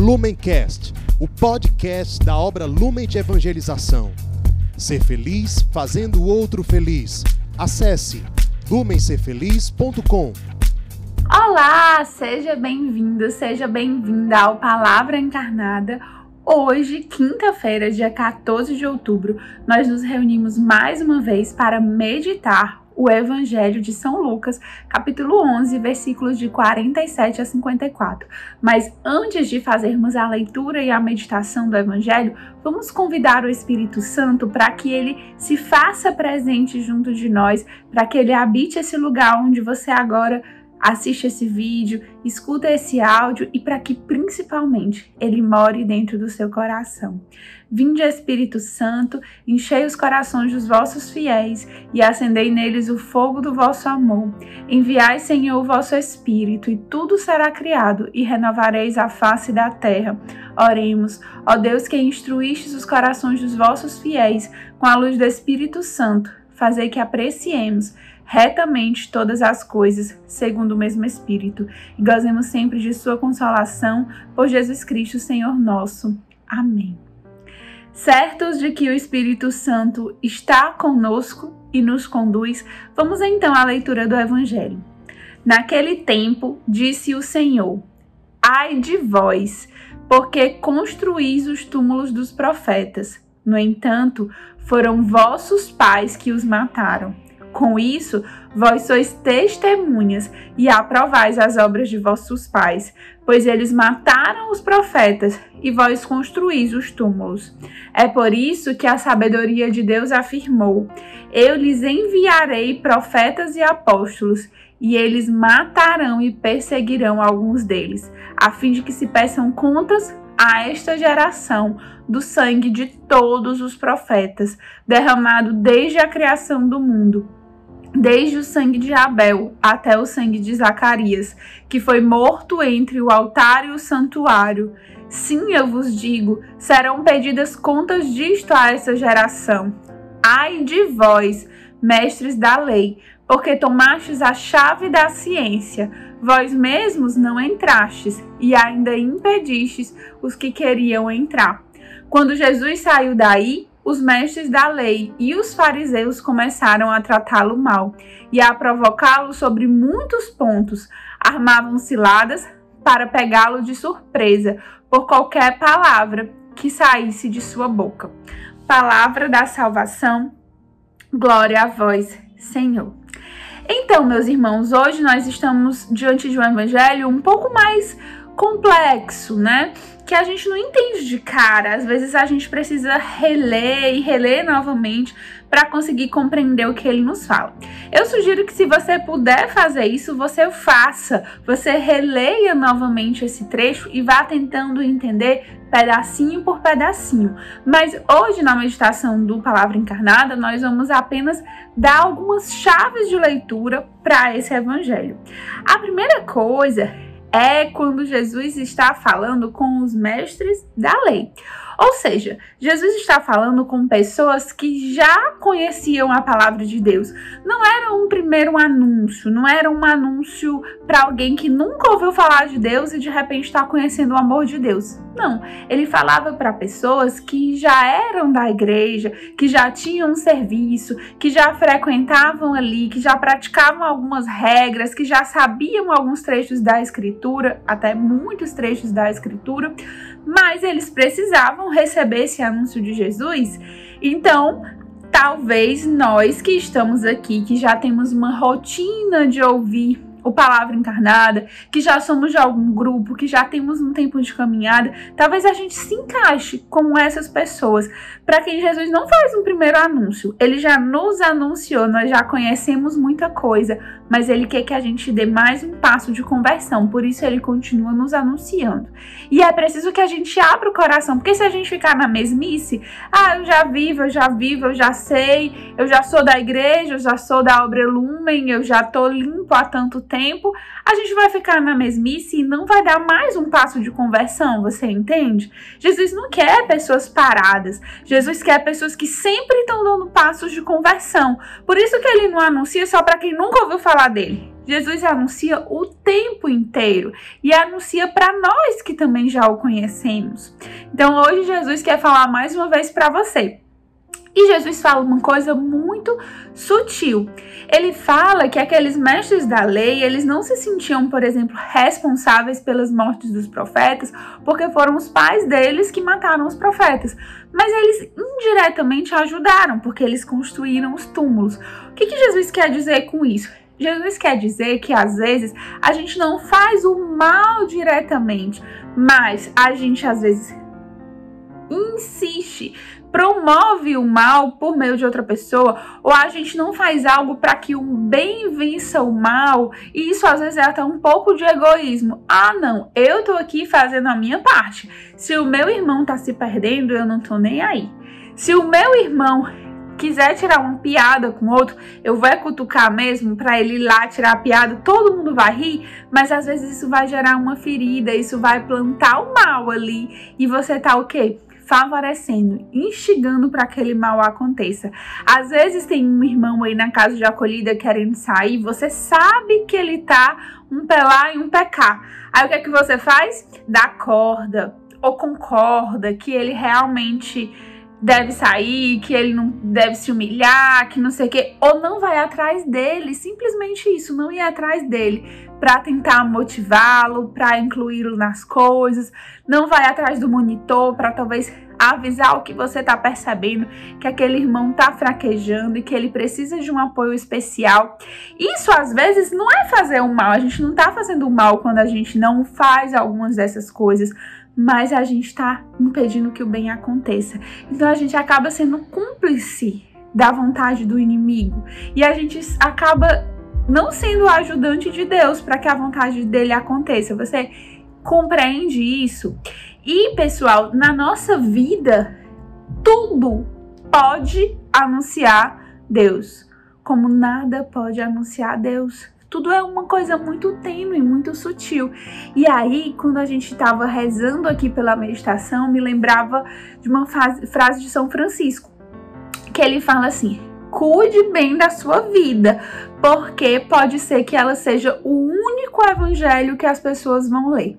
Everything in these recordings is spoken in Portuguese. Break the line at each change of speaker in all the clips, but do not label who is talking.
Lumencast, o podcast da obra Lumen de Evangelização. Ser feliz fazendo o outro feliz. Acesse lumencerfeliz.com.
Olá, seja bem-vindo, seja bem-vinda ao Palavra Encarnada. Hoje, quinta-feira, dia 14 de outubro, nós nos reunimos mais uma vez para meditar o Evangelho de São Lucas, capítulo 11, versículos de 47 a 54. Mas antes de fazermos a leitura e a meditação do Evangelho, vamos convidar o Espírito Santo para que ele se faça presente junto de nós, para que ele habite esse lugar onde você agora assiste esse vídeo, escuta esse áudio e para que principalmente ele more dentro do seu coração. Vinde Espírito Santo, enchei os corações dos vossos fiéis e acendei neles o fogo do vosso amor. Enviai, Senhor, o vosso Espírito, e tudo será criado, e renovareis a face da terra. Oremos, ó Deus que instruístes os corações dos vossos fiéis com a luz do Espírito Santo, fazei que apreciemos retamente todas as coisas, segundo o mesmo Espírito, e gozemos sempre de Sua consolação, por Jesus Cristo, Senhor nosso. Amém. Certos de que o Espírito Santo está conosco e nos conduz, vamos então à leitura do Evangelho. Naquele tempo, disse o Senhor: Ai de vós, porque construís os túmulos dos profetas. No entanto, foram vossos pais que os mataram. Com isso, vós sois testemunhas e aprovais as obras de vossos pais, pois eles mataram os profetas e vós construís os túmulos. É por isso que a sabedoria de Deus afirmou: Eu lhes enviarei profetas e apóstolos, e eles matarão e perseguirão alguns deles, a fim de que se peçam contas a esta geração do sangue de todos os profetas, derramado desde a criação do mundo desde o sangue de Abel até o sangue de Zacarias, que foi morto entre o altar e o santuário. Sim, eu vos digo, serão pedidas contas disto a essa geração. Ai de vós, mestres da lei, porque tomastes a chave da ciência, vós mesmos não entrastes e ainda impedistes os que queriam entrar. Quando Jesus saiu daí, os mestres da lei e os fariseus começaram a tratá-lo mal e a provocá-lo sobre muitos pontos. Armavam ciladas para pegá-lo de surpresa por qualquer palavra que saísse de sua boca. Palavra da salvação, glória a vós, Senhor. Então, meus irmãos, hoje nós estamos diante de um evangelho um pouco mais complexo, né? que a gente não entende de cara. Às vezes a gente precisa reler e reler novamente para conseguir compreender o que ele nos fala. Eu sugiro que se você puder fazer isso, você faça. Você releia novamente esse trecho e vá tentando entender pedacinho por pedacinho. Mas hoje na meditação do Palavra Encarnada, nós vamos apenas dar algumas chaves de leitura para esse evangelho. A primeira coisa é quando Jesus está falando com os mestres da lei. Ou seja, Jesus está falando com pessoas que já conheciam a palavra de Deus. Não era um primeiro anúncio, não era um anúncio para alguém que nunca ouviu falar de Deus e de repente está conhecendo o amor de Deus. Não, ele falava para pessoas que já eram da igreja, que já tinham um serviço, que já frequentavam ali, que já praticavam algumas regras, que já sabiam alguns trechos da escritura, até muitos trechos da escritura, mas eles precisavam receber esse anúncio de Jesus. Então, talvez nós que estamos aqui, que já temos uma rotina de ouvir o Palavra Encarnada, que já somos de algum grupo, que já temos um tempo de caminhada, talvez a gente se encaixe com essas pessoas. Para quem Jesus não faz um primeiro anúncio, ele já nos anunciou, nós já conhecemos muita coisa, mas ele quer que a gente dê mais um passo de conversão, por isso ele continua nos anunciando. E é preciso que a gente abra o coração, porque se a gente ficar na mesmice, ah, eu já vivo, eu já vivo, eu já sei, eu já sou da igreja, eu já sou da obra Lumen, eu já tô limpo há tanto tempo, a gente vai ficar na mesmice e não vai dar mais um passo de conversão, você entende? Jesus não quer pessoas paradas. Jesus quer pessoas que sempre estão dando passos de conversão. Por isso que ele não anuncia só para quem nunca ouviu falar dele. Jesus anuncia o tempo inteiro e anuncia para nós que também já o conhecemos. Então hoje Jesus quer falar mais uma vez para você. E Jesus fala uma coisa muito sutil. Ele fala que aqueles mestres da lei, eles não se sentiam, por exemplo, responsáveis pelas mortes dos profetas, porque foram os pais deles que mataram os profetas. Mas eles indiretamente ajudaram, porque eles construíram os túmulos. O que, que Jesus quer dizer com isso? Jesus quer dizer que às vezes a gente não faz o mal diretamente, mas a gente às vezes insiste promove o mal por meio de outra pessoa, ou a gente não faz algo para que o bem vença o mal, e isso às vezes é até um pouco de egoísmo. Ah, não, eu tô aqui fazendo a minha parte. Se o meu irmão tá se perdendo, eu não tô nem aí. Se o meu irmão quiser tirar uma piada com outro, eu vou cutucar mesmo para ele ir lá tirar a piada, todo mundo vai rir, mas às vezes isso vai gerar uma ferida, isso vai plantar o mal ali e você tá o quê? Favorecendo, instigando para que aquele mal aconteça. Às vezes tem um irmão aí na casa de acolhida querendo sair, você sabe que ele tá um lá e um cá. Aí o que é que você faz? Dá corda ou concorda que ele realmente deve sair, que ele não deve se humilhar, que não sei o quê, ou não vai atrás dele, simplesmente isso, não ir atrás dele para tentar motivá-lo, para incluí-lo nas coisas, não vai atrás do monitor para talvez avisar o que você está percebendo, que aquele irmão está fraquejando e que ele precisa de um apoio especial. Isso às vezes não é fazer o mal, a gente não está fazendo o mal quando a gente não faz algumas dessas coisas, mas a gente está impedindo que o bem aconteça. Então a gente acaba sendo cúmplice da vontade do inimigo e a gente acaba não sendo ajudante de Deus para que a vontade dele aconteça. Você compreende isso? E, pessoal, na nossa vida, tudo pode anunciar Deus, como nada pode anunciar Deus. Tudo é uma coisa muito tênue, muito sutil. E aí, quando a gente estava rezando aqui pela meditação, me lembrava de uma frase de São Francisco, que ele fala assim: cuide bem da sua vida, porque pode ser que ela seja o único evangelho que as pessoas vão ler.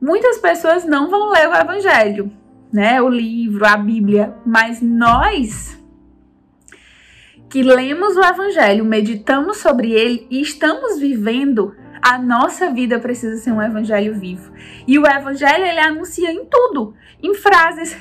Muitas pessoas não vão ler o evangelho, né? O livro, a Bíblia, mas nós que lemos o evangelho, meditamos sobre ele e estamos vivendo, a nossa vida precisa ser um evangelho vivo. E o evangelho ele anuncia em tudo, em frases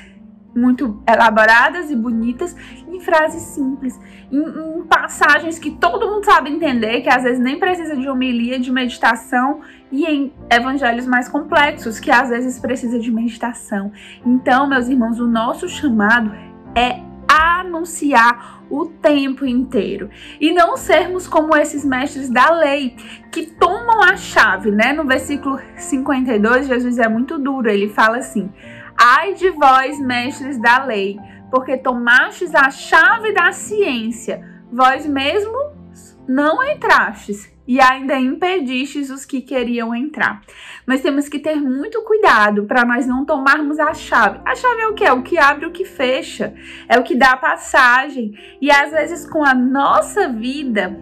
muito elaboradas e bonitas em frases simples, em, em, passagens que todo mundo sabe entender, que às vezes nem precisa de homilia, de meditação, e em evangelhos mais complexos, que às vezes precisa de meditação. Então, meus irmãos, o nosso chamado é anunciar o tempo inteiro e não sermos como esses mestres da lei que tomam a chave, né? No versículo 52, Jesus é muito duro, ele fala assim: Ai de vós, mestres da lei, porque tomastes a chave da ciência, vós mesmos não entrastes e ainda impedistes os que queriam entrar. Nós temos que ter muito cuidado para nós não tomarmos a chave. A chave é o que? É o que abre o que fecha, é o que dá passagem. E às vezes com a nossa vida,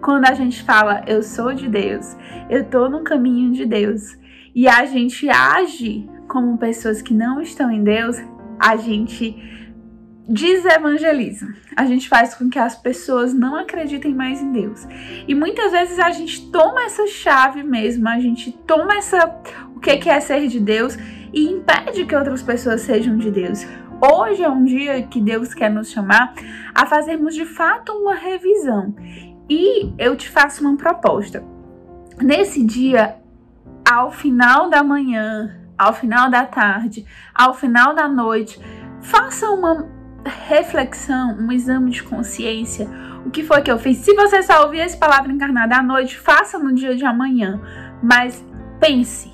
quando a gente fala eu sou de Deus, eu tô no caminho de Deus, e a gente age como pessoas que não estão em Deus, a gente desevangeliza. A gente faz com que as pessoas não acreditem mais em Deus. E muitas vezes a gente toma essa chave mesmo, a gente toma essa o que é ser de Deus e impede que outras pessoas sejam de Deus. Hoje é um dia que Deus quer nos chamar a fazermos de fato uma revisão. E eu te faço uma proposta. Nesse dia, ao final da manhã, ao final da tarde, ao final da noite, faça uma reflexão, um exame de consciência. O que foi que eu fiz? Se você só ouvir essa palavra encarnada à noite, faça no dia de amanhã, mas pense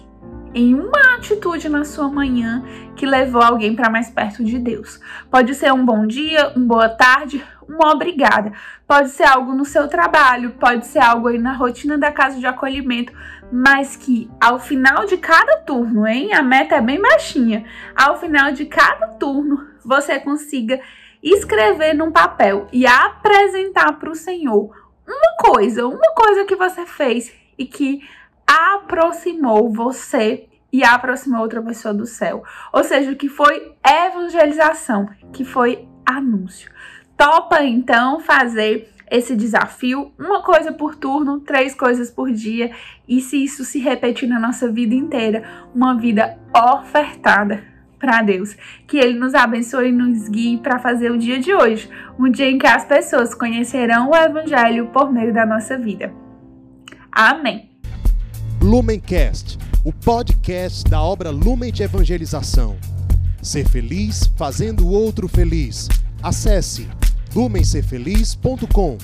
em uma atitude na sua manhã que levou alguém para mais perto de Deus. Pode ser um bom dia, uma boa tarde, uma obrigada. Pode ser algo no seu trabalho, pode ser algo aí na rotina da casa de acolhimento, mas que ao final de cada turno, hein? A meta é bem baixinha. Ao final de cada turno, você consiga escrever num papel e apresentar para o Senhor uma coisa, uma coisa que você fez e que aproximou você e aproximou outra pessoa do céu. Ou seja, que foi evangelização, que foi anúncio. Topa então fazer esse desafio, uma coisa por turno, três coisas por dia, e se isso se repetir na nossa vida inteira, uma vida ofertada para Deus. Que Ele nos abençoe e nos guie para fazer o dia de hoje, um dia em que as pessoas conhecerão o Evangelho por meio da nossa vida. Amém.
Lumencast, o podcast da obra Lumen de Evangelização. Ser feliz fazendo o outro feliz. Acesse lumencerfeliz.com.